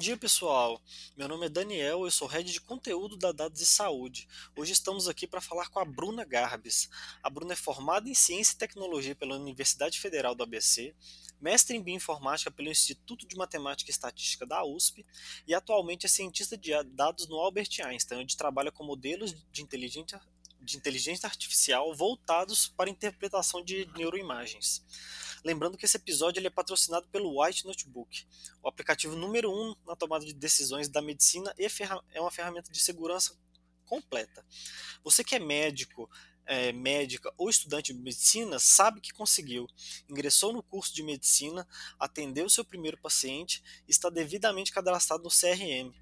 dia, pessoal. Meu nome é Daniel, eu sou head de conteúdo da Dados de Saúde. Hoje estamos aqui para falar com a Bruna Garbes. A Bruna é formada em Ciência e Tecnologia pela Universidade Federal do ABC, mestre em Bioinformática pelo Instituto de Matemática e Estatística da USP e atualmente é cientista de dados no Albert Einstein, onde trabalha com modelos de inteligência, de inteligência artificial voltados para interpretação de neuroimagens. Lembrando que esse episódio ele é patrocinado pelo White Notebook, o aplicativo número um na tomada de decisões da medicina e é uma ferramenta de segurança completa. Você que é médico, é, médica ou estudante de medicina sabe que conseguiu. Ingressou no curso de medicina, atendeu seu primeiro paciente está devidamente cadastrado no CRM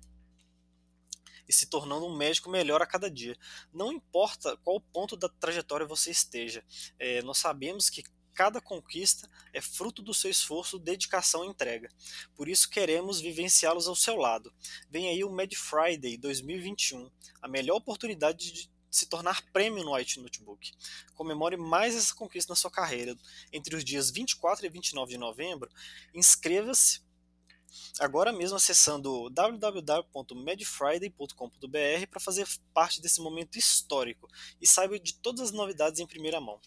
e se tornando um médico melhor a cada dia. Não importa qual ponto da trajetória você esteja, é, nós sabemos que cada conquista é fruto do seu esforço, dedicação e entrega. Por isso queremos vivenciá-los ao seu lado. Vem aí o Mad Friday 2021, a melhor oportunidade de se tornar prêmio no White Notebook. Comemore mais essa conquista na sua carreira. Entre os dias 24 e 29 de novembro, inscreva-se agora mesmo acessando www.medfriday.com.br para fazer parte desse momento histórico e saiba de todas as novidades em primeira mão.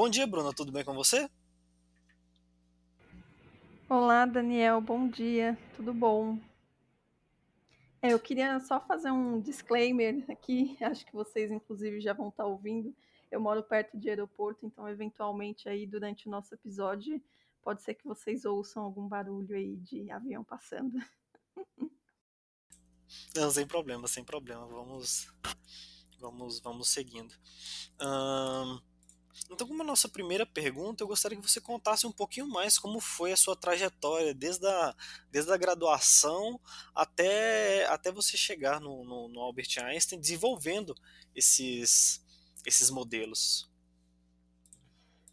Bom dia, Bruna. Tudo bem com você? Olá, Daniel, bom dia, tudo bom? É, eu queria só fazer um disclaimer aqui, acho que vocês inclusive já vão estar ouvindo. Eu moro perto de aeroporto, então eventualmente aí durante o nosso episódio pode ser que vocês ouçam algum barulho aí de avião passando. Não, sem problema, sem problema. Vamos, vamos, vamos seguindo. Um, então, como a nossa primeira pergunta, eu gostaria que você contasse um pouquinho mais como foi a sua trajetória, desde a, desde a graduação até, até você chegar no, no, no Albert Einstein, desenvolvendo esses, esses modelos.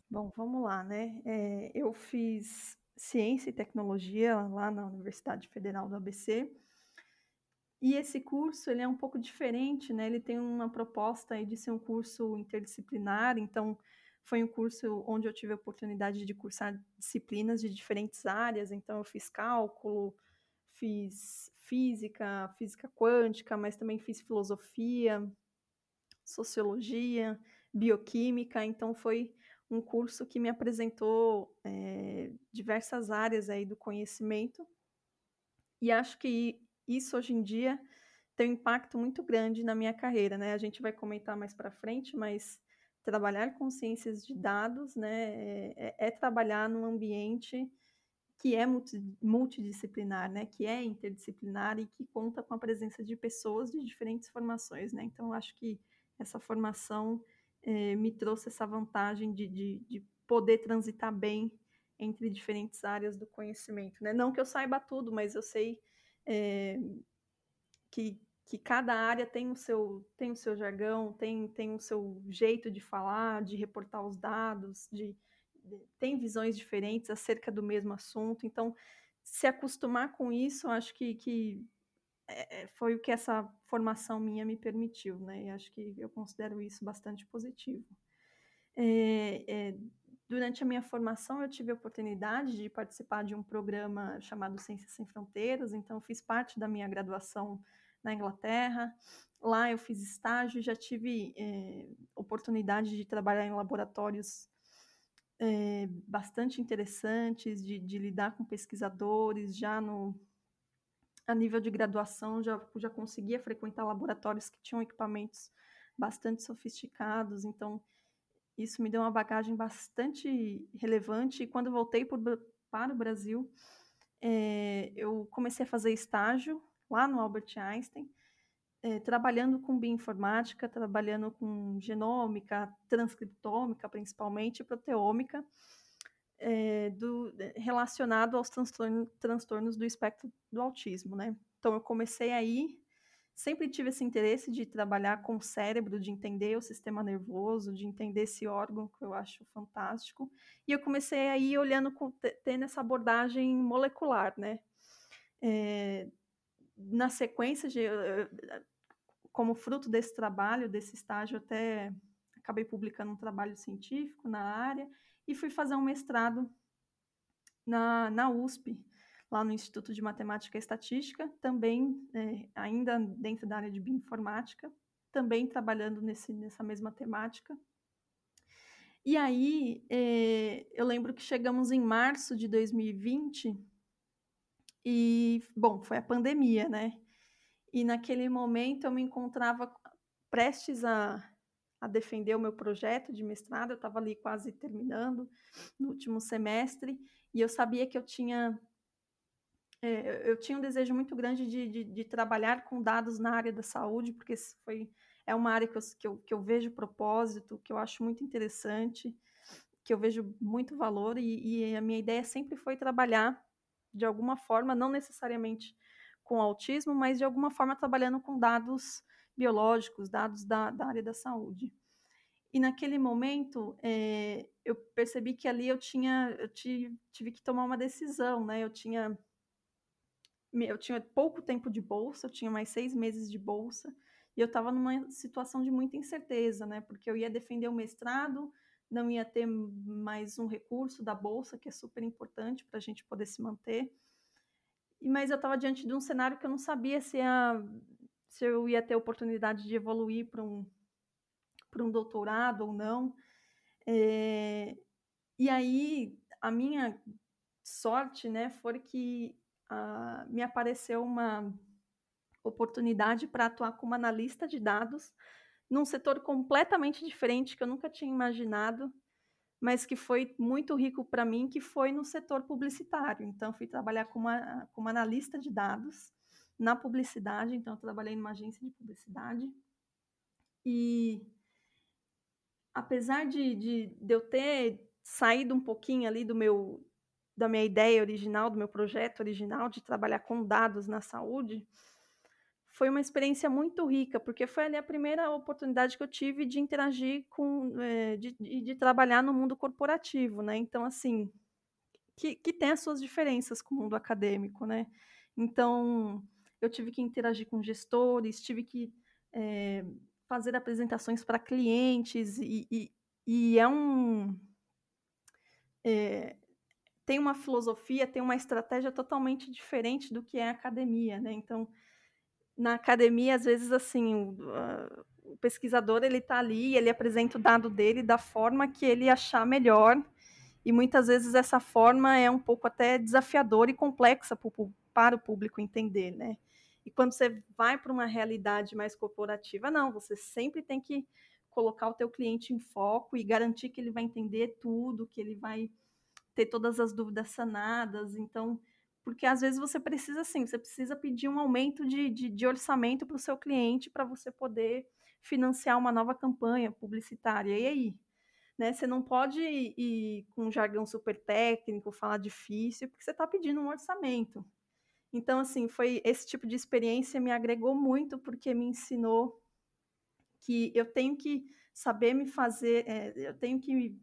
Bom, vamos lá, né? É, eu fiz ciência e tecnologia lá na Universidade Federal do ABC. E esse curso, ele é um pouco diferente, né? Ele tem uma proposta de ser um curso interdisciplinar, então foi um curso onde eu tive a oportunidade de cursar disciplinas de diferentes áreas, então eu fiz cálculo, fiz física, física quântica, mas também fiz filosofia, sociologia, bioquímica, então foi um curso que me apresentou é, diversas áreas aí do conhecimento e acho que isso hoje em dia tem um impacto muito grande na minha carreira, né? A gente vai comentar mais para frente, mas trabalhar com ciências de dados, né, é, é, é trabalhar num ambiente que é multidisciplinar, né, que é interdisciplinar e que conta com a presença de pessoas de diferentes formações, né. Então, acho que essa formação é, me trouxe essa vantagem de, de, de, poder transitar bem entre diferentes áreas do conhecimento, né. Não que eu saiba tudo, mas eu sei é, que que cada área tem o seu, tem o seu jargão, tem, tem o seu jeito de falar, de reportar os dados, de, de, tem visões diferentes acerca do mesmo assunto. Então, se acostumar com isso, acho que, que é, é foi o que essa formação minha me permitiu, né? E acho que eu considero isso bastante positivo. É, é, durante a minha formação, eu tive a oportunidade de participar de um programa chamado Ciências Sem Fronteiras, então fiz parte da minha graduação na Inglaterra. Lá eu fiz estágio, já tive é, oportunidade de trabalhar em laboratórios é, bastante interessantes, de, de, lidar com pesquisadores, já no a nível de graduação já, já conseguia frequentar laboratórios que tinham equipamentos bastante sofisticados, então isso me deu uma bagagem bastante relevante. E quando voltei por, para o Brasil, é, eu comecei a fazer estágio lá no Albert Einstein, é, trabalhando com bioinformática, trabalhando com genômica, transcriptômica principalmente, proteômica, é, do, relacionado aos transtornos, transtornos do espectro do autismo, né? Então eu comecei aí, sempre tive esse interesse de trabalhar com o cérebro, de entender o sistema nervoso, de entender esse órgão que eu acho fantástico. E eu comecei aí olhando, tendo essa abordagem molecular, né? É, na sequência de, como fruto desse trabalho, desse estágio, até acabei publicando um trabalho científico na área e fui fazer um mestrado na, na USP, lá no Instituto de Matemática e Estatística, também é, ainda dentro da área de bioinformática, também trabalhando nesse, nessa mesma temática. E aí, é, eu lembro que chegamos em março de 2020 e, bom, foi a pandemia, né? E naquele momento eu me encontrava prestes a, a defender o meu projeto de mestrado, eu estava ali quase terminando no último semestre, e eu sabia que eu tinha é, eu tinha um desejo muito grande de, de, de, trabalhar com dados na área da saúde, porque foi, é uma área que eu, que, eu, que eu vejo propósito, que eu acho muito interessante, que eu vejo muito valor, e, e a minha ideia sempre foi trabalhar de alguma forma, não necessariamente com autismo, mas de alguma forma trabalhando com dados biológicos, dados da, da área da saúde. E naquele momento, é, eu percebi que ali eu tinha, eu tive, tive que tomar uma decisão, né? Eu tinha, eu tinha pouco tempo de bolsa, eu tinha mais seis meses de bolsa, e eu estava numa situação de muita incerteza, né? Porque eu ia defender o mestrado, não ia ter mais um recurso da bolsa, que é super importante para a gente poder se manter mas eu estava diante de um cenário que eu não sabia se, a, se eu ia ter oportunidade de evoluir para um, um doutorado ou não. É, e aí, a minha sorte né, foi que a, me apareceu uma oportunidade para atuar como analista de dados num setor completamente diferente que eu nunca tinha imaginado, mas que foi muito rico para mim, que foi no setor publicitário. Então, fui trabalhar como, uma, como analista de dados na publicidade. Então, trabalhei numa agência de publicidade. E, apesar de, de, de eu ter saído um pouquinho ali do meu da minha ideia original, do meu projeto original de trabalhar com dados na saúde, foi uma experiência muito rica, porque foi ali a primeira oportunidade que eu tive de interagir com, é, de, de, de, trabalhar no mundo corporativo, né? Então, assim, que, que tem as suas diferenças com o mundo acadêmico, né? Então, eu tive que interagir com gestores, tive que é, fazer apresentações para clientes, e, e, e, é um. É, tem uma filosofia, tem uma estratégia totalmente diferente do que é a academia, né? Então, na academia, às vezes, assim, o, o pesquisador ele está ali, ele apresenta o dado dele da forma que ele achar melhor, e muitas vezes essa forma é um pouco até desafiadora e complexa para o público entender, né? E quando você vai para uma realidade mais corporativa, não, você sempre tem que colocar o teu cliente em foco e garantir que ele vai entender tudo, que ele vai ter todas as dúvidas sanadas. Então, porque às vezes você precisa sim, você precisa pedir um aumento de, de, de orçamento para o seu cliente para você poder financiar uma nova campanha publicitária. E aí? Né? Você não pode ir, ir com um jargão super técnico, falar difícil, porque você está pedindo um orçamento. Então, assim, foi esse tipo de experiência me agregou muito, porque me ensinou que eu tenho que saber me fazer, é, eu tenho que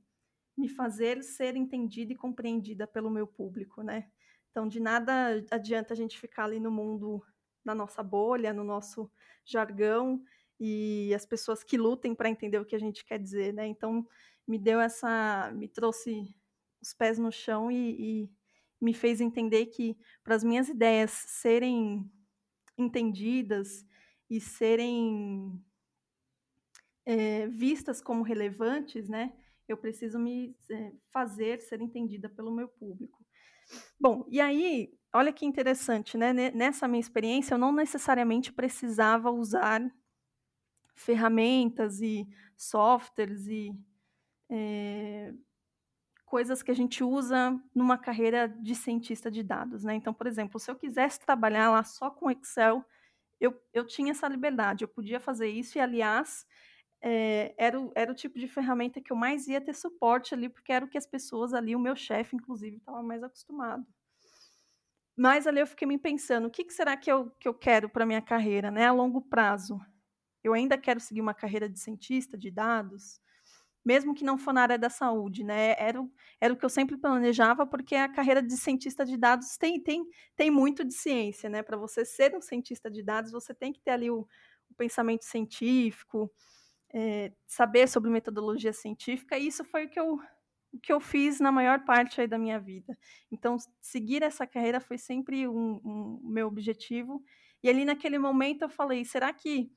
me fazer ser entendida e compreendida pelo meu público, né? Então, de nada adianta a gente ficar ali no mundo, na nossa bolha, no nosso jargão, e as pessoas que lutem para entender o que a gente quer dizer, né? Então, me deu essa. me trouxe os pés no chão e, e me fez entender que para as minhas ideias serem entendidas e serem é, vistas como relevantes, né? Eu preciso me é, fazer ser entendida pelo meu público. Bom, e aí, olha que interessante, né? Nessa minha experiência, eu não necessariamente precisava usar ferramentas e softwares e é, coisas que a gente usa numa carreira de cientista de dados, né? Então, por exemplo, se eu quisesse trabalhar lá só com Excel, eu, eu tinha essa liberdade, eu podia fazer isso e, aliás, é, era, o, era o tipo de ferramenta que eu mais ia ter suporte ali, porque era o que as pessoas ali, o meu chefe, inclusive, estava mais acostumado. Mas ali eu fiquei me pensando, o que, que será que eu, que eu quero para minha carreira, né, a longo prazo? Eu ainda quero seguir uma carreira de cientista de dados, mesmo que não for na área da saúde, né? Era, era o que eu sempre planejava, porque a carreira de cientista de dados tem, tem, tem muito de ciência, né? Para você ser um cientista de dados, você tem que ter ali o, o pensamento científico, é, saber sobre metodologia científica, e isso foi o que eu, o que eu fiz na maior parte aí da minha vida. Então, seguir essa carreira foi sempre um, um meu objetivo. E ali naquele momento eu falei, será que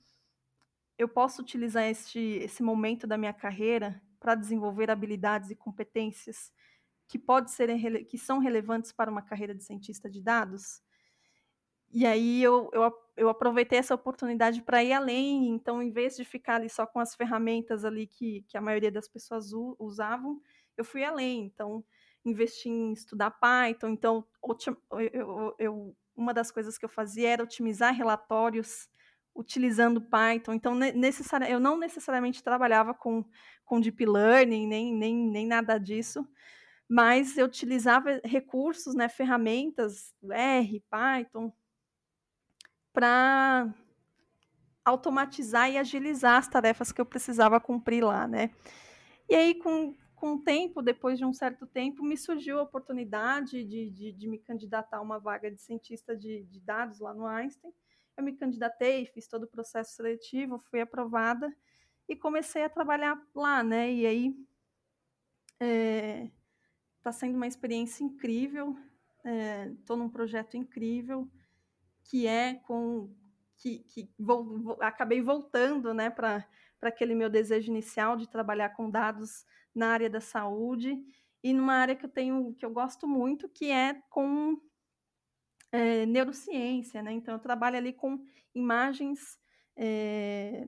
eu posso utilizar este, esse momento da minha carreira para desenvolver habilidades e competências que pode ser que são relevantes para uma carreira de cientista de dados? E aí eu, eu, eu aproveitei essa oportunidade para ir além. Então, em vez de ficar ali só com as ferramentas ali que, que a maioria das pessoas usavam, eu fui além. Então, investi em estudar Python. Então, eu, eu, uma das coisas que eu fazia era otimizar relatórios utilizando Python. Então, necessari eu não necessariamente trabalhava com, com Deep Learning, nem, nem, nem nada disso, mas eu utilizava recursos, né, ferramentas, R, Python, para automatizar e agilizar as tarefas que eu precisava cumprir lá, né? E aí, com, com o tempo, depois de um certo tempo, me surgiu a oportunidade de, de, de me candidatar a uma vaga de cientista de, de, dados lá no Einstein. Eu me candidatei, fiz todo o processo seletivo, fui aprovada e comecei a trabalhar lá, né? E aí está é, sendo uma experiência incrível. Estou é, num projeto incrível que é com que, que vou, vou, acabei voltando, né, para aquele meu desejo inicial de trabalhar com dados na área da saúde e numa área que eu tenho que eu gosto muito, que é com é, neurociência, né? Então eu trabalho ali com imagens é,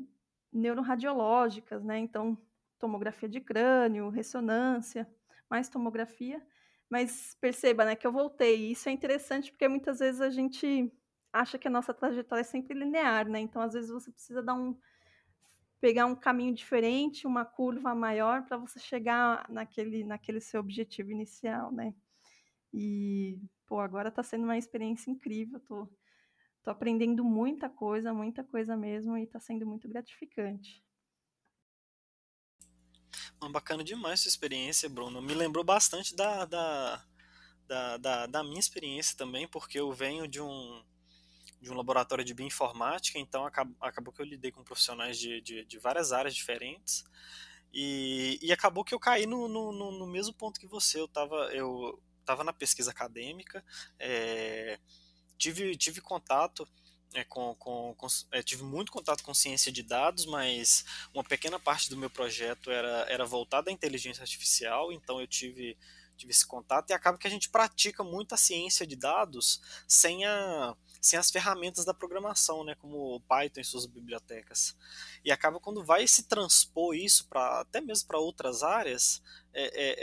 neuroradiológicas, né? Então tomografia de crânio, ressonância, mais tomografia. Mas perceba, né, que eu voltei. Isso é interessante porque muitas vezes a gente acha que a nossa trajetória é sempre linear, né? Então às vezes você precisa dar um pegar um caminho diferente, uma curva maior para você chegar naquele, naquele seu objetivo inicial, né? E, pô, agora está sendo uma experiência incrível, tô, tô aprendendo muita coisa, muita coisa mesmo, e está sendo muito gratificante. Bacana demais sua experiência, Bruno. Me lembrou bastante da, da, da, da, da minha experiência também, porque eu venho de um, de um laboratório de bioinformática, então acabou, acabou que eu lidei com profissionais de, de, de várias áreas diferentes. E, e, acabou que eu caí no, no, no, mesmo ponto que você. Eu estava eu tava na pesquisa acadêmica, é, tive, tive contato é, com, com, com é, tive muito contato com ciência de dados, mas uma pequena parte do meu projeto era, era voltada à inteligência artificial, então eu tive, tive esse contato e acaba que a gente pratica muito a ciência de dados sem a sem as ferramentas da programação, né, como o Python e suas bibliotecas. E acaba quando vai se transpor isso para até mesmo para outras áreas, é, é,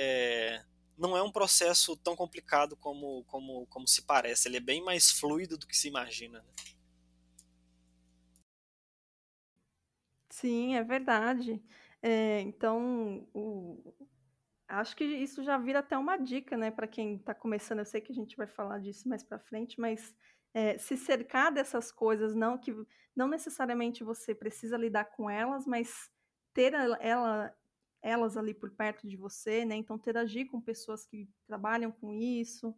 é, não é um processo tão complicado como, como, como se parece. Ele é bem mais fluido do que se imagina. Né? Sim, é verdade. É, então, o, acho que isso já vira até uma dica, né, para quem está começando. Eu sei que a gente vai falar disso mais para frente, mas é, se cercar dessas coisas, não que não necessariamente você precisa lidar com elas, mas ter ela, elas ali por perto de você, né? Então interagir com pessoas que trabalham com isso,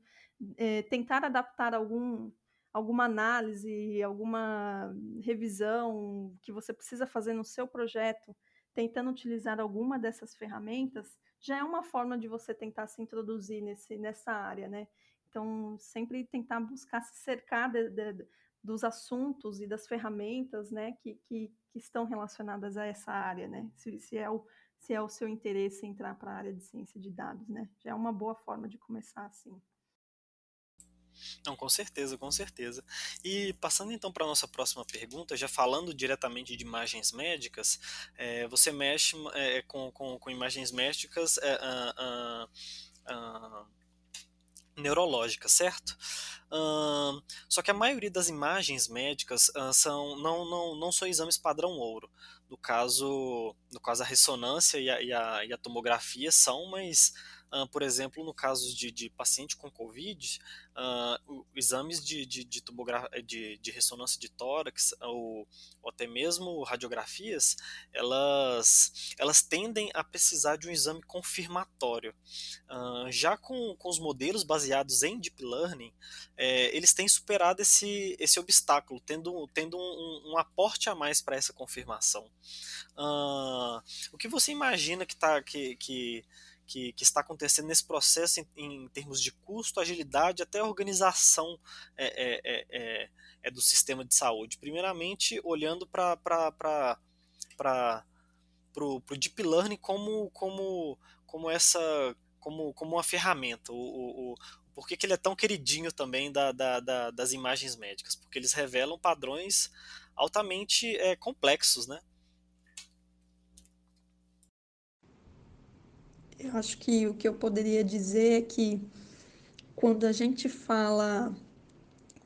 é, tentar adaptar algum alguma análise, alguma revisão que você precisa fazer no seu projeto, tentando utilizar alguma dessas ferramentas, já é uma forma de você tentar se introduzir nesse, nessa área, né? Então, sempre tentar buscar se cercar de, de, dos assuntos e das ferramentas né, que, que, que, estão relacionadas a essa área, né? Se, se, é, o, se é o seu interesse entrar para a área de ciência de dados, né? Já é uma boa forma de começar assim. Não, com certeza, com certeza. E passando então para a nossa próxima pergunta, já falando diretamente de imagens médicas, é, você mexe é, com, com, com, imagens médicas é, uh, uh, uh, neurológica, certo? Só que a maioria das imagens médicas são não, não, não são exames padrão ouro. No caso, no caso a ressonância e a, e a, e a tomografia são, mas uh, por exemplo, no caso de, de paciente com Covid, uh, exames de, de, de, de, de ressonância de tórax ou, ou, até mesmo radiografias, elas, elas tendem a precisar de um exame confirmatório. Uh, já com, com os modelos baseados em Deep Learning, é, eles têm superado esse, esse obstáculo, tendo, tendo um, um aporte a mais para essa confirmação. O que você imagina que, tá, que, que, que, que está acontecendo nesse processo em, em, termos de custo, agilidade, até organização é, é, é, é, é do sistema de saúde? Primeiramente, olhando para o Deep Learning como, como, como essa como, como uma ferramenta. O, o, o, por que, que ele é tão queridinho também da, da, da, das imagens médicas? Porque eles revelam padrões altamente é, complexos, né? Eu acho que o que eu poderia dizer é que quando a gente fala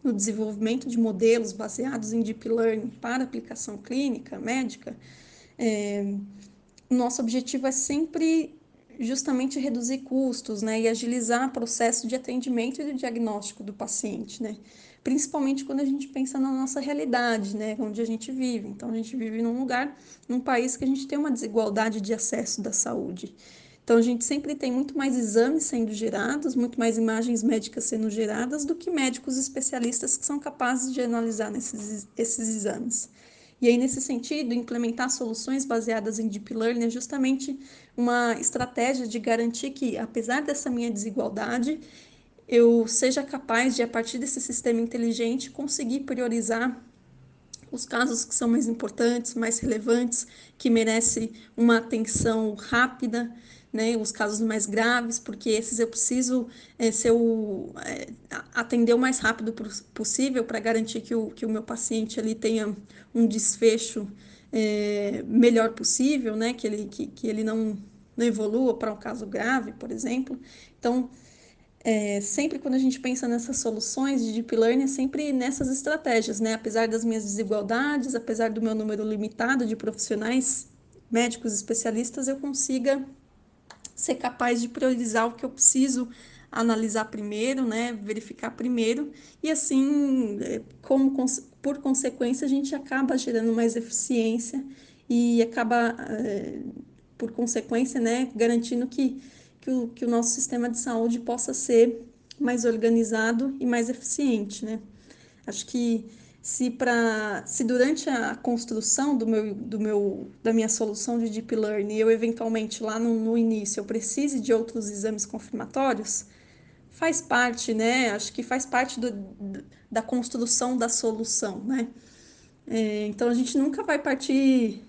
no desenvolvimento de modelos baseados em deep learning para aplicação clínica médica, é, nosso objetivo é sempre justamente reduzir custos né, e agilizar o processo de atendimento e de diagnóstico do paciente, né? principalmente quando a gente pensa na nossa realidade, né, onde a gente vive. Então, a gente vive num lugar, num país que a gente tem uma desigualdade de acesso da saúde. Então, a gente sempre tem muito mais exames sendo gerados, muito mais imagens médicas sendo geradas do que médicos especialistas que são capazes de analisar nesses, esses exames. E aí, nesse sentido, implementar soluções baseadas em deep learning é justamente uma estratégia de garantir que, apesar dessa minha desigualdade, eu seja capaz de, a partir desse sistema inteligente, conseguir priorizar os casos que são mais importantes, mais relevantes, que merecem uma atenção rápida né, os casos mais graves, porque esses eu preciso é, o, é, atender o mais rápido possível para garantir que o, que o meu paciente ali tenha um desfecho é, melhor possível, né, que ele, que, que ele não, não evolua para um caso grave, por exemplo. Então, é, sempre quando a gente pensa nessas soluções de deep learning, é sempre nessas estratégias, né? Apesar das minhas desigualdades, apesar do meu número limitado de profissionais médicos especialistas, eu consiga ser capaz de priorizar o que eu preciso analisar primeiro, né, verificar primeiro, e assim, é, como por consequência, a gente acaba gerando mais eficiência e acaba, é, por consequência, né, garantindo que, que, o, que o nosso sistema de saúde possa ser mais organizado e mais eficiente, né. Acho que se para se durante a construção do meu, do meu da minha solução de deep learning eu eventualmente lá no, no início eu precise de outros exames confirmatórios faz parte né acho que faz parte do, da construção da solução né é, então a gente nunca vai partir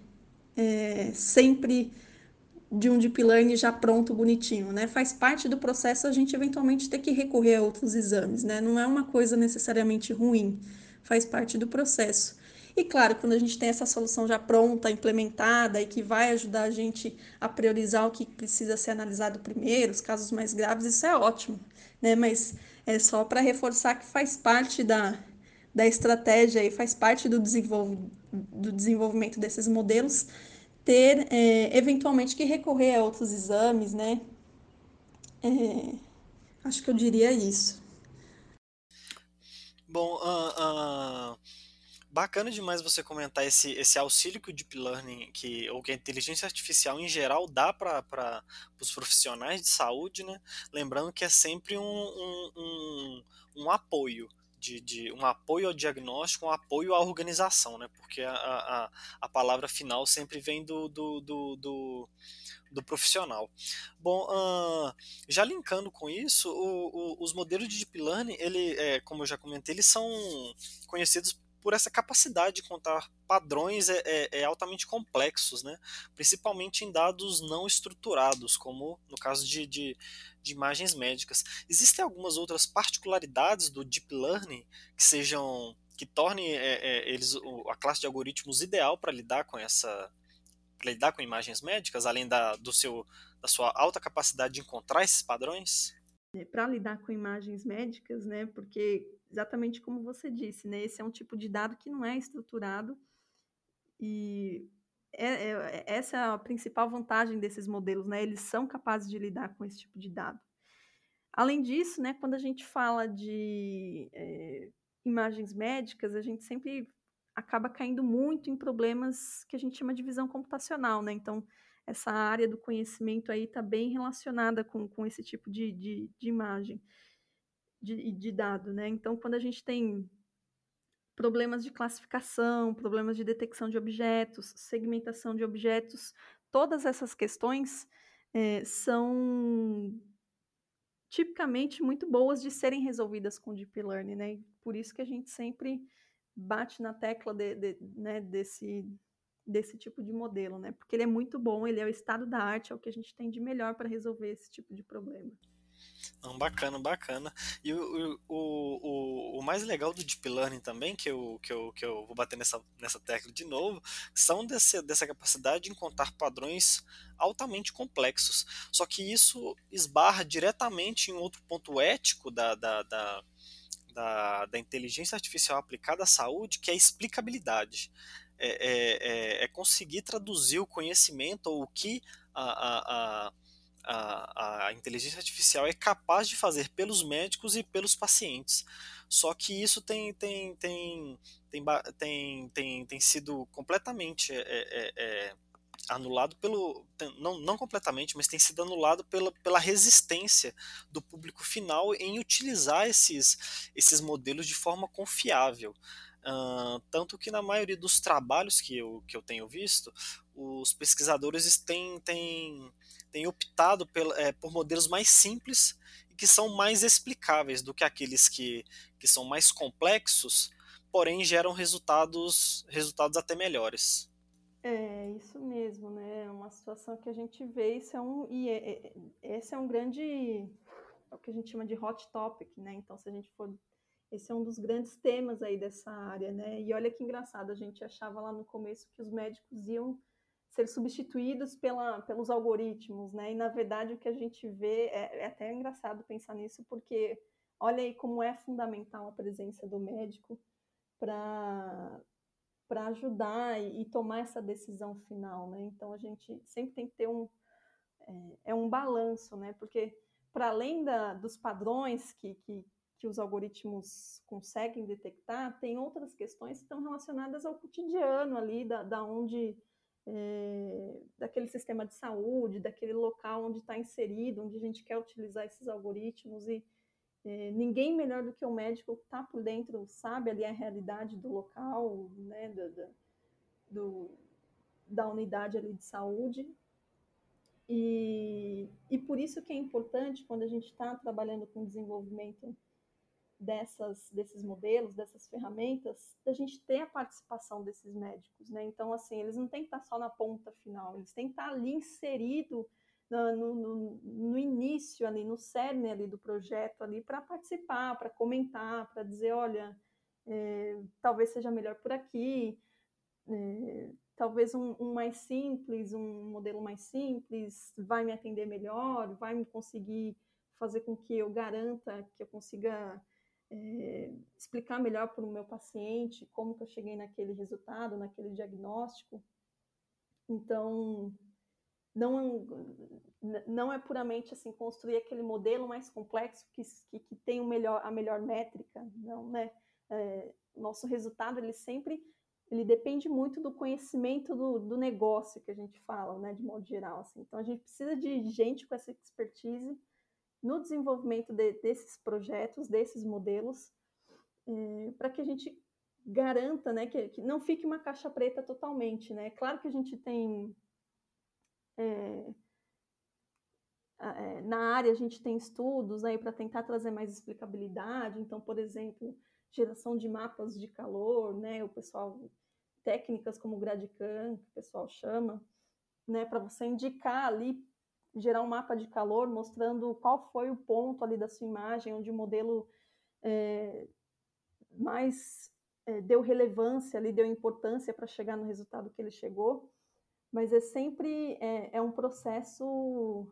é, sempre de um deep learning já pronto, bonitinho, né? Faz parte do processo a gente eventualmente ter que recorrer a outros exames, né? Não é uma coisa necessariamente ruim faz parte do processo. E claro, quando a gente tem essa solução já pronta, implementada e que vai ajudar a gente a priorizar o que precisa ser analisado primeiro, os casos mais graves, isso é ótimo, né? Mas é só para reforçar que faz parte da, da estratégia e faz parte do, desenvolv do desenvolvimento desses modelos ter é, eventualmente que recorrer a outros exames, né? É, acho que eu diria isso. Bom, uh, uh, bacana demais você comentar esse, esse auxílio que o Deep Learning, que, ou que a inteligência artificial em geral dá para os profissionais de saúde, né? Lembrando que é sempre um, um, um, um apoio. De, de, um apoio ao diagnóstico, um apoio à organização, né? Porque a, a, a palavra final sempre vem do, do, do, do do profissional. Bom, uh, já linkando com isso, o, o, os modelos de deep learning, ele, é, como eu já comentei, eles são conhecidos por essa capacidade de contar padrões é, é, é, altamente complexos, né? principalmente em dados não estruturados, como no caso de, de, de, imagens médicas. Existem algumas outras particularidades do deep learning que sejam que tornem é, é, eles a classe de algoritmos ideal para lidar com essa lidar com imagens médicas, além da, do seu, da sua alta capacidade de encontrar esses padrões? É, Para lidar com imagens médicas, né? Porque exatamente como você disse, né? Esse é um tipo de dado que não é estruturado e é, é, essa é a principal vantagem desses modelos, né? Eles são capazes de lidar com esse tipo de dado. Além disso, né, quando a gente fala de é, imagens médicas, a gente sempre acaba caindo muito em problemas que a gente chama de visão computacional, né? Então, essa área do conhecimento aí está bem relacionada com, com esse tipo de, de, de imagem, de, de dado, né? Então, quando a gente tem problemas de classificação, problemas de detecção de objetos, segmentação de objetos, todas essas questões é, são tipicamente muito boas de serem resolvidas com Deep Learning, né? Por isso que a gente sempre bate na tecla de, de, né, desse, desse tipo de modelo, né? Porque ele é muito bom, ele é o estado da arte, é o que a gente tem de melhor para resolver esse tipo de problema. Não, bacana, bacana. E o, o, o, o, mais legal do Deep Learning também, que eu, que eu, que eu vou bater nessa, nessa tecla de novo, são desse, dessa capacidade de encontrar padrões altamente complexos. Só que isso esbarra diretamente em outro ponto ético da, da, da, da, da inteligência artificial aplicada à saúde, que é a explicabilidade. É, é, é, é conseguir traduzir o conhecimento ou o que a, a, a a, inteligência artificial é capaz de fazer pelos médicos e pelos pacientes. Só que isso tem, tem, tem, tem, tem, tem, tem sido completamente é, é, é, anulado pelo. Não, não completamente, mas tem sido anulado pela, pela resistência do público final em utilizar esses, esses modelos de forma confiável. Uh, tanto que na maioria dos trabalhos que eu, que eu tenho visto, os pesquisadores têm, têm, têm optado é, por modelos mais simples e que são mais explicáveis do que aqueles que, que são mais complexos, porém geram resultados, resultados até melhores. É, isso mesmo, né? É uma situação que a gente vê, isso é um, e é, é, esse é um grande, é o que a gente chama de hot topic, né? Então, se a gente for esse é um dos grandes temas aí dessa área, né? E olha que engraçado, a gente achava lá no começo que os médicos iam ser substituídos pela, pelos algoritmos, né? E na verdade o que a gente vê é, é até engraçado pensar nisso, porque olha aí como é fundamental a presença do médico para para ajudar e, tomar essa decisão final, né? Então a gente sempre tem que ter um é, é um balanço, né? Porque para além da, dos padrões que, que, que os algoritmos conseguem detectar, tem outras questões que estão relacionadas ao cotidiano ali, da, da onde é, daquele sistema de saúde, daquele local onde está inserido, onde a gente quer utilizar esses algoritmos e é, ninguém melhor do que o médico que está por dentro sabe ali a realidade do local, né, do, do, da unidade ali de saúde. E, e por isso que é importante quando a gente está trabalhando com desenvolvimento dessas, desses modelos, dessas ferramentas, da gente ter a participação desses médicos, né? Então, assim, eles não têm que estar só na ponta final, eles têm que estar ali inserido no, no, no início ali, no cerne ali do projeto ali, para participar, para comentar, para dizer, olha, é, talvez seja melhor por aqui, é, talvez um, um, mais simples, um modelo mais simples vai me atender melhor, vai me conseguir fazer com que eu garanta que eu consiga é, explicar melhor para o meu paciente como que eu cheguei naquele resultado, naquele diagnóstico. Então, não, não é puramente assim construir aquele modelo mais complexo que, que, que tem o melhor, a melhor métrica, não, né? É, nosso resultado ele sempre ele depende muito do conhecimento do, do negócio que a gente fala, né, de modo geral. Assim. Então a gente precisa de gente com essa expertise no desenvolvimento de, desses projetos, desses modelos, é, para que a gente garanta né, que, que, não fique uma caixa preta totalmente. Né? Claro que a gente tem. É, é, na área, a gente tem estudos aí para tentar trazer mais explicabilidade. Então, por exemplo, geração de mapas de calor, né? o pessoal. Técnicas como o Gradican, que o pessoal chama, né, para você indicar ali gerar um mapa de calor mostrando qual foi o ponto ali da sua imagem onde o modelo é, mais é, deu relevância ali, deu importância para chegar no resultado que ele chegou, mas é sempre é, é um processo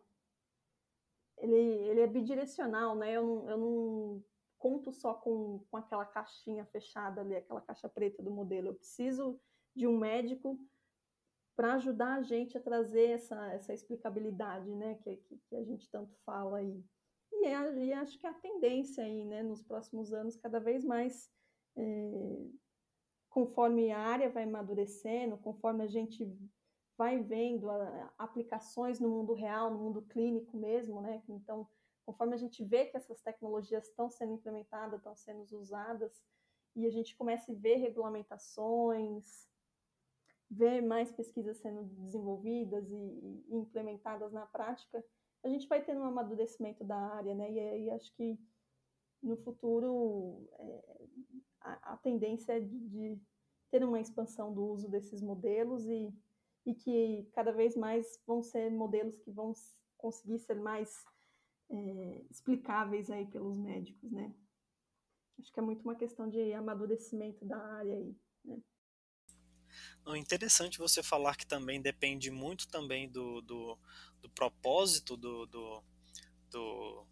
ele, ele é bidirecional, né? Eu não, eu não conto só com, com aquela caixinha fechada ali, aquela caixa preta do modelo. Eu preciso de um médico para ajudar a gente a trazer essa, essa explicabilidade, né, que, que, que a gente tanto fala aí. E, é, e, acho que a tendência aí, né, nos próximos anos, cada vez mais, é, conforme a área vai amadurecendo, conforme a gente vai vendo a, aplicações no mundo real, no mundo clínico mesmo, né, então, conforme a gente vê que essas tecnologias estão sendo implementadas, estão sendo usadas, e a gente começa a ver regulamentações, ver mais pesquisas sendo desenvolvidas e, e implementadas na prática, a gente vai tendo um amadurecimento da área, né? E aí acho que no futuro é, a, a, tendência é de, de, ter uma expansão do uso desses modelos e, e que cada vez mais vão ser modelos que vão conseguir ser mais é, explicáveis aí pelos médicos, né? Acho que é muito uma questão de amadurecimento da área aí, né? Não, interessante você falar que também depende muito também do, do, do propósito do, do, do,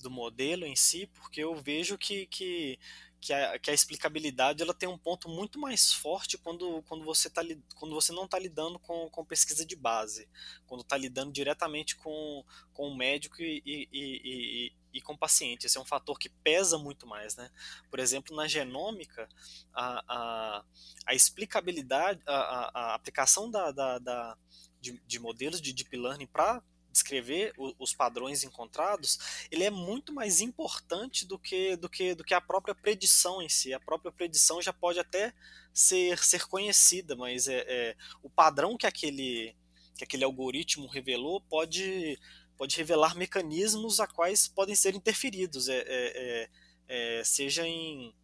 do, modelo em si, porque eu vejo que, que, que, a, que a explicabilidade ela tem um ponto muito mais forte quando, quando, você, tá, quando você não está lidando com, com pesquisa de base, quando está lidando diretamente com, com o médico e, e, e, e com o paciente. Esse é um fator que pesa muito mais. Né? Por exemplo, na genômica, a, a, a explicabilidade, a, a, a aplicação da, da, da de, de, modelos de deep learning para descrever o, os padrões encontrados, ele é muito mais importante do que, do, que, do que a própria predição em si. A própria predição já pode até ser, ser conhecida, mas é, é o padrão que aquele, que aquele algoritmo revelou pode pode revelar mecanismos a quais podem ser interferidos, é, é, é, é seja em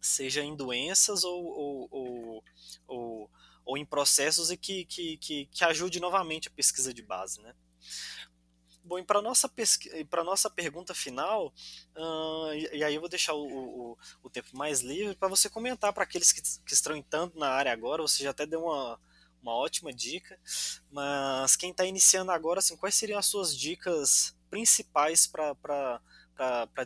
seja em doenças ou, ou, ou, ou, ou em processos e que, que, que, que, ajude novamente a pesquisa de base. Né? Bom, e para a nossa, nossa pergunta final, uh, e, e, aí eu vou deixar o, o, o tempo mais livre para você comentar para aqueles que, que estão entrando na área agora, você já até deu uma, uma ótima dica. Mas quem está iniciando agora, assim, quais seriam as suas dicas principais para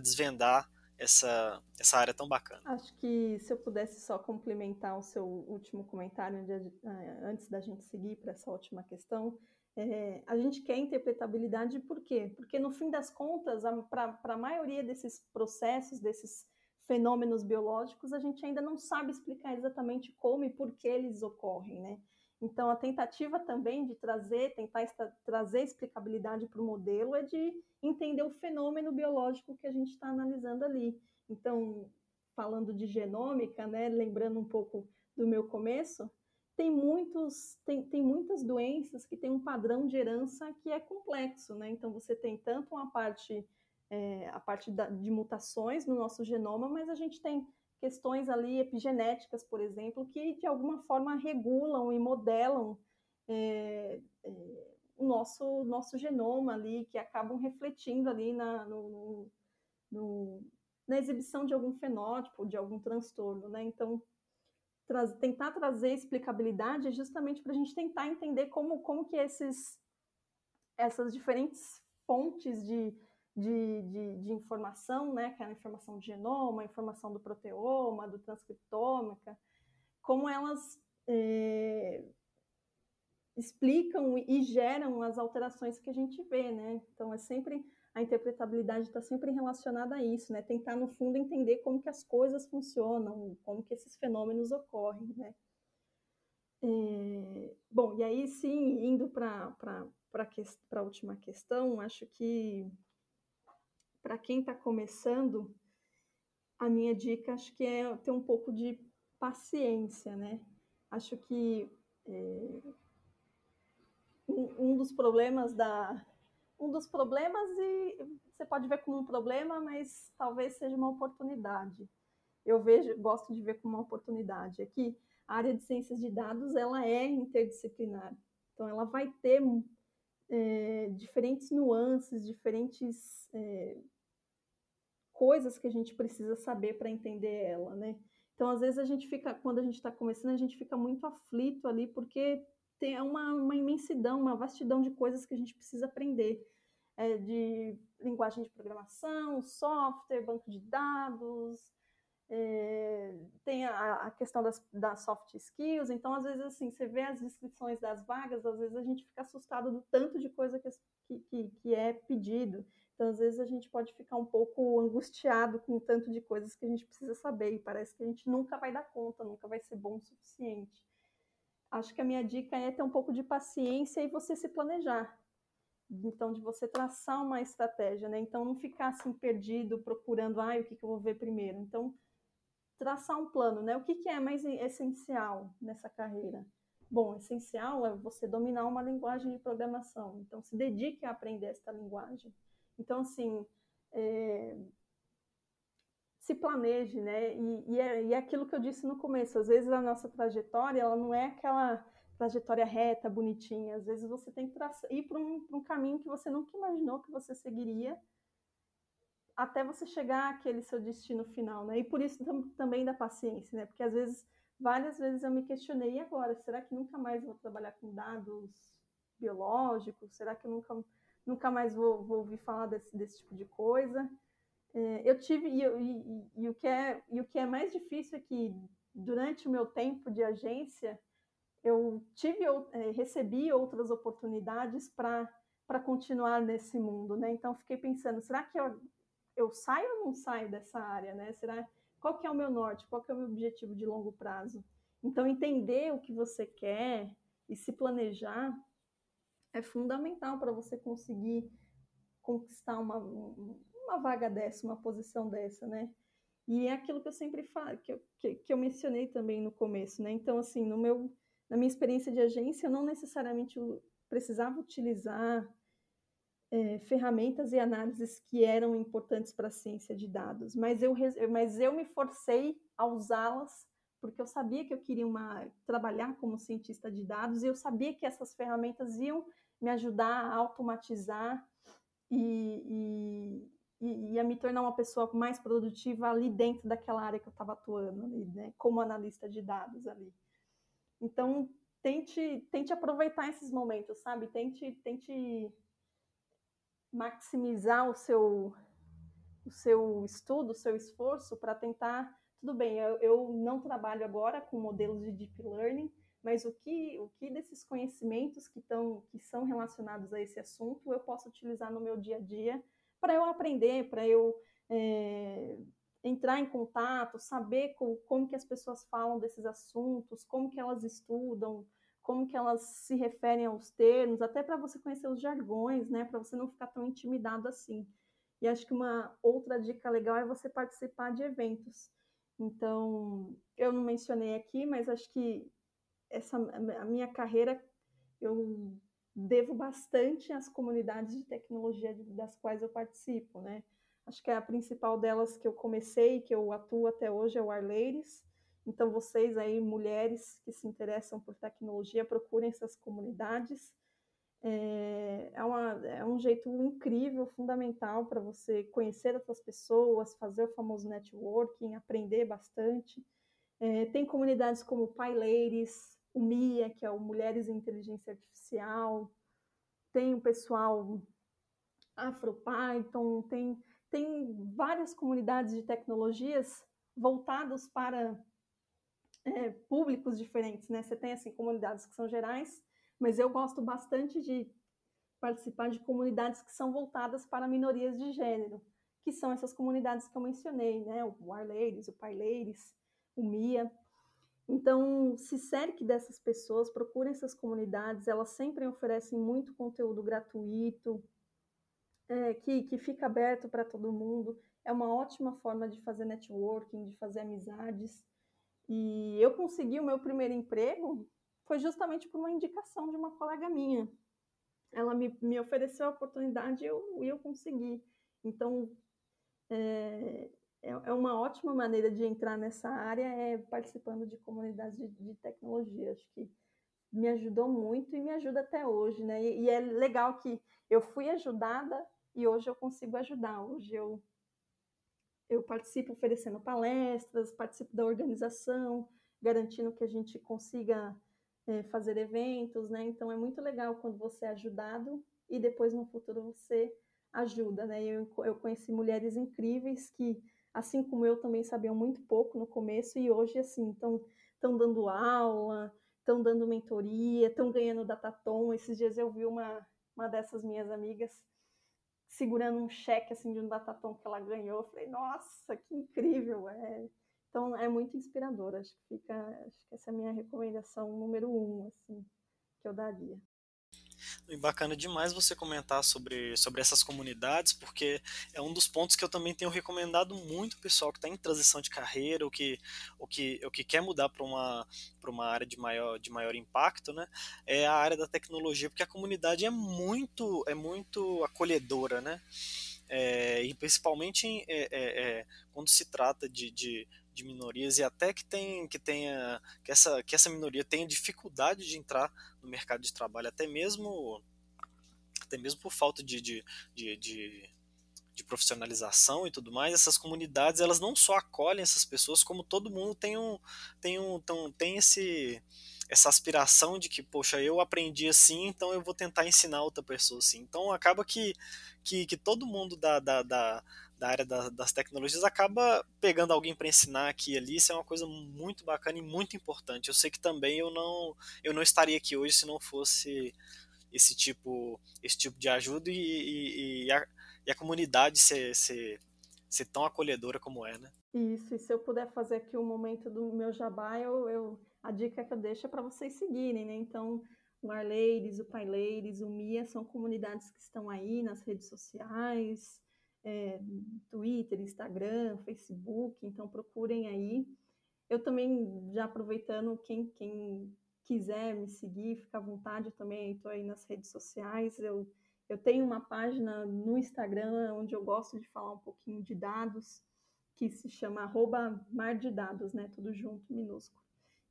desvendar essa, essa área tão bacana? Acho que se eu pudesse só complementar o seu último comentário eh, antes da gente seguir para essa última questão, é, a gente quer interpretabilidade por quê? Porque no fim das contas, para a maioria desses processos, desses fenômenos biológicos, a gente ainda não sabe explicar exatamente como e por que eles ocorrem, né? Então, a tentativa também de trazer, tentar trazer explicabilidade para o modelo é de entender o fenômeno biológico que a gente está analisando ali. Então, falando de genômica, né, lembrando um pouco do meu começo, tem, muitos, tem, tem muitas doenças que têm um padrão de herança que é complexo. Né? Então, você tem tanto uma parte, é, a parte da, de mutações no nosso genoma, mas a gente tem questões ali epigenéticas, por exemplo, que de alguma forma regulam e modelam é, é, o nosso, nosso genoma ali, que acabam refletindo ali na, no, no, na exibição de algum fenótipo, de algum transtorno, né? Então, tentar trazer explicabilidade é justamente para a gente tentar entender como, como que esses, essas diferentes fontes de de, de, de, informação, né, que é a informação do genoma, informação do proteoma, do transcriptômica, como elas é, explicam e geram as alterações que a gente vê, né? Então é sempre a interpretabilidade está sempre relacionada a isso, né? Tentar no fundo entender como que as coisas funcionam, como que esses fenômenos ocorrem, né? É, bom, e aí sim, indo para a última questão, acho que para quem está começando, a minha dica acho que é ter um pouco de paciência, né? Acho que é, um, um, dos problemas da um dos problemas e você pode ver como um problema, mas talvez seja uma oportunidade. Eu vejo, gosto de ver como uma oportunidade. Aqui, a área de ciências de dados ela é interdisciplinar, então ela vai ter é, diferentes nuances, diferentes é, coisas que a gente precisa saber para entender ela, né? Então, às vezes a gente fica, quando a gente está começando, a gente fica muito aflito ali, porque tem uma, uma imensidão, uma vastidão de coisas que a gente precisa aprender. É, de linguagem de programação, software, banco de dados, é, tem a, a questão das, das, soft skills, então às vezes assim, você vê as descrições das vagas, às vezes a gente fica assustado do tanto de coisa que, que, que é pedido. Então, às vezes, a gente pode ficar um pouco angustiado com o tanto de coisas que a gente precisa saber, e parece que a gente nunca vai dar conta, nunca vai ser bom o suficiente. Acho que a minha dica é ter um pouco de paciência e você se planejar. Então, de você traçar uma estratégia, né? Então, não ficar assim perdido, procurando, ah, o que, que eu vou ver primeiro. Então, traçar um plano, né? O que, que é mais essencial nessa carreira? Bom, essencial é você dominar uma linguagem de programação. Então, se dedique a aprender esta linguagem. Então, assim, é, se planeje, né? E, e, é, e é aquilo que eu disse no começo. Às vezes a nossa trajetória, ela não é aquela trajetória reta, bonitinha. Às vezes você tem que traçar, ir para um, um caminho que você nunca imaginou que você seguiria até você chegar àquele seu destino final, né? E por isso também da paciência, né? Porque às vezes, várias vezes eu me questionei, e agora, será que nunca mais vou trabalhar com dados biológicos? Será que eu nunca, nunca mais vou, vou ouvir falar desse, desse tipo de coisa? É, eu tive, e, e, e, o que é, e o que é mais difícil é que durante o meu tempo de agência, eu tive, é, recebi outras oportunidades para continuar nesse mundo, né? Então, fiquei pensando, será que eu eu saio ou não saio dessa área, né? Será qual que é o meu norte? Qual que é o meu objetivo de longo prazo? Então entender o que você quer e se planejar é fundamental para você conseguir conquistar uma, uma vaga dessa, uma posição dessa, né? E é aquilo que eu sempre falo, que eu, que, que eu mencionei também no começo, né? Então, assim, no meu, na minha experiência de agência, eu não necessariamente precisava utilizar é, ferramentas e análises que eram importantes para a ciência de dados, mas eu, mas eu me forcei a usá-las porque eu sabia que eu queria uma, trabalhar como cientista de dados e eu sabia que essas ferramentas iam me ajudar a automatizar e, e, e a me tornar uma pessoa mais produtiva ali dentro daquela área que eu estava atuando ali, né, como analista de dados ali. Então tente tente aproveitar esses momentos, sabe? Tente tente maximizar o seu, o seu estudo, o seu esforço para tentar. Tudo bem, eu, eu, não trabalho agora com modelos de deep learning, mas o que, o que desses conhecimentos que, tão, que são relacionados a esse assunto eu posso utilizar no meu dia a dia para eu aprender, para eu é, entrar em contato, saber como que as pessoas falam desses assuntos, como que elas estudam, como que elas se referem aos termos, até para você conhecer os jargões, né, para você não ficar tão intimidado assim. E acho que uma outra dica legal é você participar de eventos. Então, eu não mencionei aqui, mas acho que essa a minha carreira eu devo bastante às comunidades de tecnologia das quais eu participo, né? Acho que a principal delas que eu comecei, que eu atuo até hoje é o Arleiris, então, vocês aí, mulheres que se interessam por tecnologia, procurem essas comunidades. É, é, uma, é um jeito incrível, fundamental para você conhecer outras pessoas, fazer o famoso networking, aprender bastante. É, tem comunidades como o PyLadies, o MIA, que é o Mulheres em Inteligência Artificial, tem o pessoal AfroPython, tem, tem várias comunidades de tecnologias voltadas para é, públicos diferentes, né? Você tem assim comunidades que são gerais, mas eu gosto bastante de participar de comunidades que são voltadas para minorias de gênero, que são essas comunidades que eu mencionei, né? O War Ladies, o Pai Ladies, o Mia. Então, se cerque dessas pessoas, procure essas comunidades, elas sempre oferecem muito conteúdo gratuito, é, que, que fica aberto para todo mundo. É uma ótima forma de fazer networking, de fazer amizades. E eu consegui o meu primeiro emprego foi justamente por uma indicação de uma colega minha. Ela me, me ofereceu a oportunidade e eu, eu consegui. Então, é, é, é uma ótima maneira de entrar nessa área é participando de comunidades de, de tecnologia. Acho que me ajudou muito e me ajuda até hoje, né? E, e, é legal que eu fui ajudada e hoje eu consigo ajudar. Hoje eu eu participo oferecendo palestras, participo da organização, garantindo que a gente consiga é, fazer eventos, né? Então é muito legal quando você é ajudado e depois no futuro você ajuda, né? Eu, eu conheci mulheres incríveis que assim como eu também sabiam muito pouco no começo e hoje assim estão dando aula, estão dando mentoria, estão ganhando datatom. Esses dias eu vi uma uma dessas minhas amigas segurando um cheque assim de um datatom que ela ganhou. Eu falei, nossa, que incrível! É, então é muito inspirador. Acho que fica, acho que essa é a minha recomendação número um, assim, que eu daria. E bacana demais você comentar sobre, sobre essas comunidades, porque é um dos pontos que eu também tenho recomendado muito o pessoal que está em transição de carreira, ou que, ou que, ou que quer mudar para uma, uma área de maior, de maior impacto, né? É a área da tecnologia, porque a comunidade é muito, é muito acolhedora, né? É, e principalmente em, é, é, é quando se trata de, de, de minorias e até que tem que tenha que essa que essa minoria tenha dificuldade de entrar no mercado de trabalho até mesmo até mesmo por falta de, de, de, de, de profissionalização e tudo mais essas comunidades elas não só acolhem essas pessoas como todo mundo tem um tem um tem esse essa aspiração de que, poxa, eu aprendi assim, então eu vou tentar ensinar outra pessoa assim. Então acaba que, que, que todo mundo da, da, da, da área da, das tecnologias acaba pegando alguém para ensinar aqui e ali. Isso é uma coisa muito bacana e muito importante. Eu sei que também eu não, eu não estaria aqui hoje se não fosse esse tipo, esse tipo de ajuda e, e, e, a, e a comunidade ser, ser, ser tão acolhedora como é, né? Isso, e se eu puder fazer aqui o um momento do meu jabá, eu, eu a dica que eu deixo é para vocês seguirem, né? Então, o Arleides, o Paileides, o Mia são comunidades que estão aí nas redes sociais, é, Twitter, Instagram, Facebook, então procurem aí. Eu também, já aproveitando, quem, quem quiser me seguir, fica à vontade, eu também estou aí nas redes sociais. Eu, eu tenho uma página no Instagram onde eu gosto de falar um pouquinho de dados, que se chama arroba mar de dados, né? Tudo junto, minúsculo.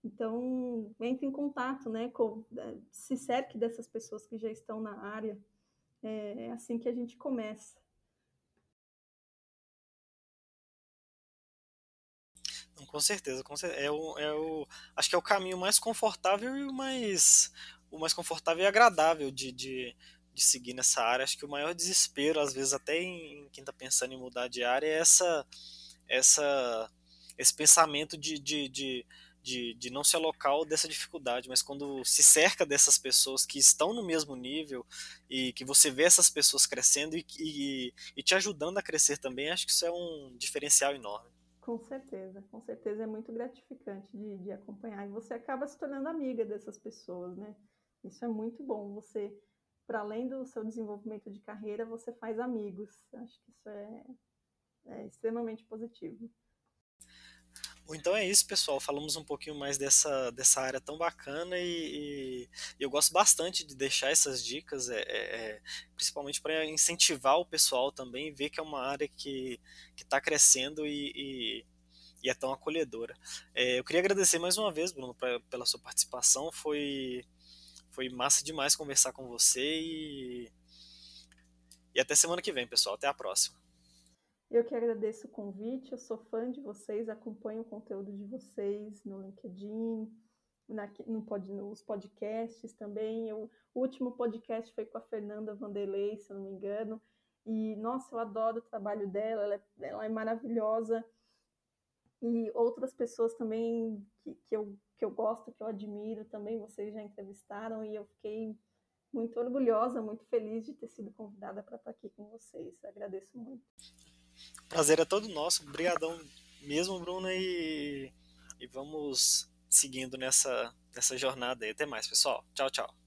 Então, entre em contato, né? Com, é, se cerque dessas pessoas que já estão na área. É, é assim que a gente começa. Com certeza, com certeza. É o, é o, acho que é o caminho mais confortável e o mais, o mais confortável e agradável de, de, de seguir nessa área. Acho que o maior desespero, às vezes, até em, quem está pensando em mudar de área, é essa, essa, esse pensamento de, de, de de, de não ser local dessa dificuldade, mas quando se cerca dessas pessoas que estão no mesmo nível e que você vê essas pessoas crescendo e, e, e te ajudando a crescer também, acho que isso é um diferencial enorme. Com certeza, com certeza é muito gratificante de, de acompanhar e você acaba se tornando amiga dessas pessoas, né? Isso é muito bom. Você, para além do seu desenvolvimento de carreira, você faz amigos. Acho que isso é, é extremamente positivo. Então é isso, pessoal. Falamos um pouquinho mais dessa, dessa área tão bacana e, e eu gosto bastante de deixar essas dicas, é, é, é principalmente para incentivar o pessoal também, ver que é uma área que está crescendo e, e, e, é tão acolhedora. É, eu queria agradecer mais uma vez, Bruno, pra, pela sua participação. Foi, foi massa demais conversar com você e, e até semana que vem, pessoal. Até a próxima. Eu que agradeço o convite, eu sou fã de vocês, acompanho o conteúdo de vocês no LinkedIn, na, no pod, nos podcasts também. Eu, o último podcast foi com a Fernanda Vanderlei, se eu não me engano, e nossa, eu adoro o trabalho dela, ela é, ela é maravilhosa. E outras pessoas também que, que, eu, que eu gosto, que eu admiro, também vocês já entrevistaram, e eu fiquei muito orgulhosa, muito feliz de ter sido convidada para estar aqui com vocês. Agradeço muito. Prazer é todo nosso. Obrigadão mesmo, Bruno, e, e vamos seguindo nessa, nessa jornada aí. Até mais, pessoal. Tchau, tchau.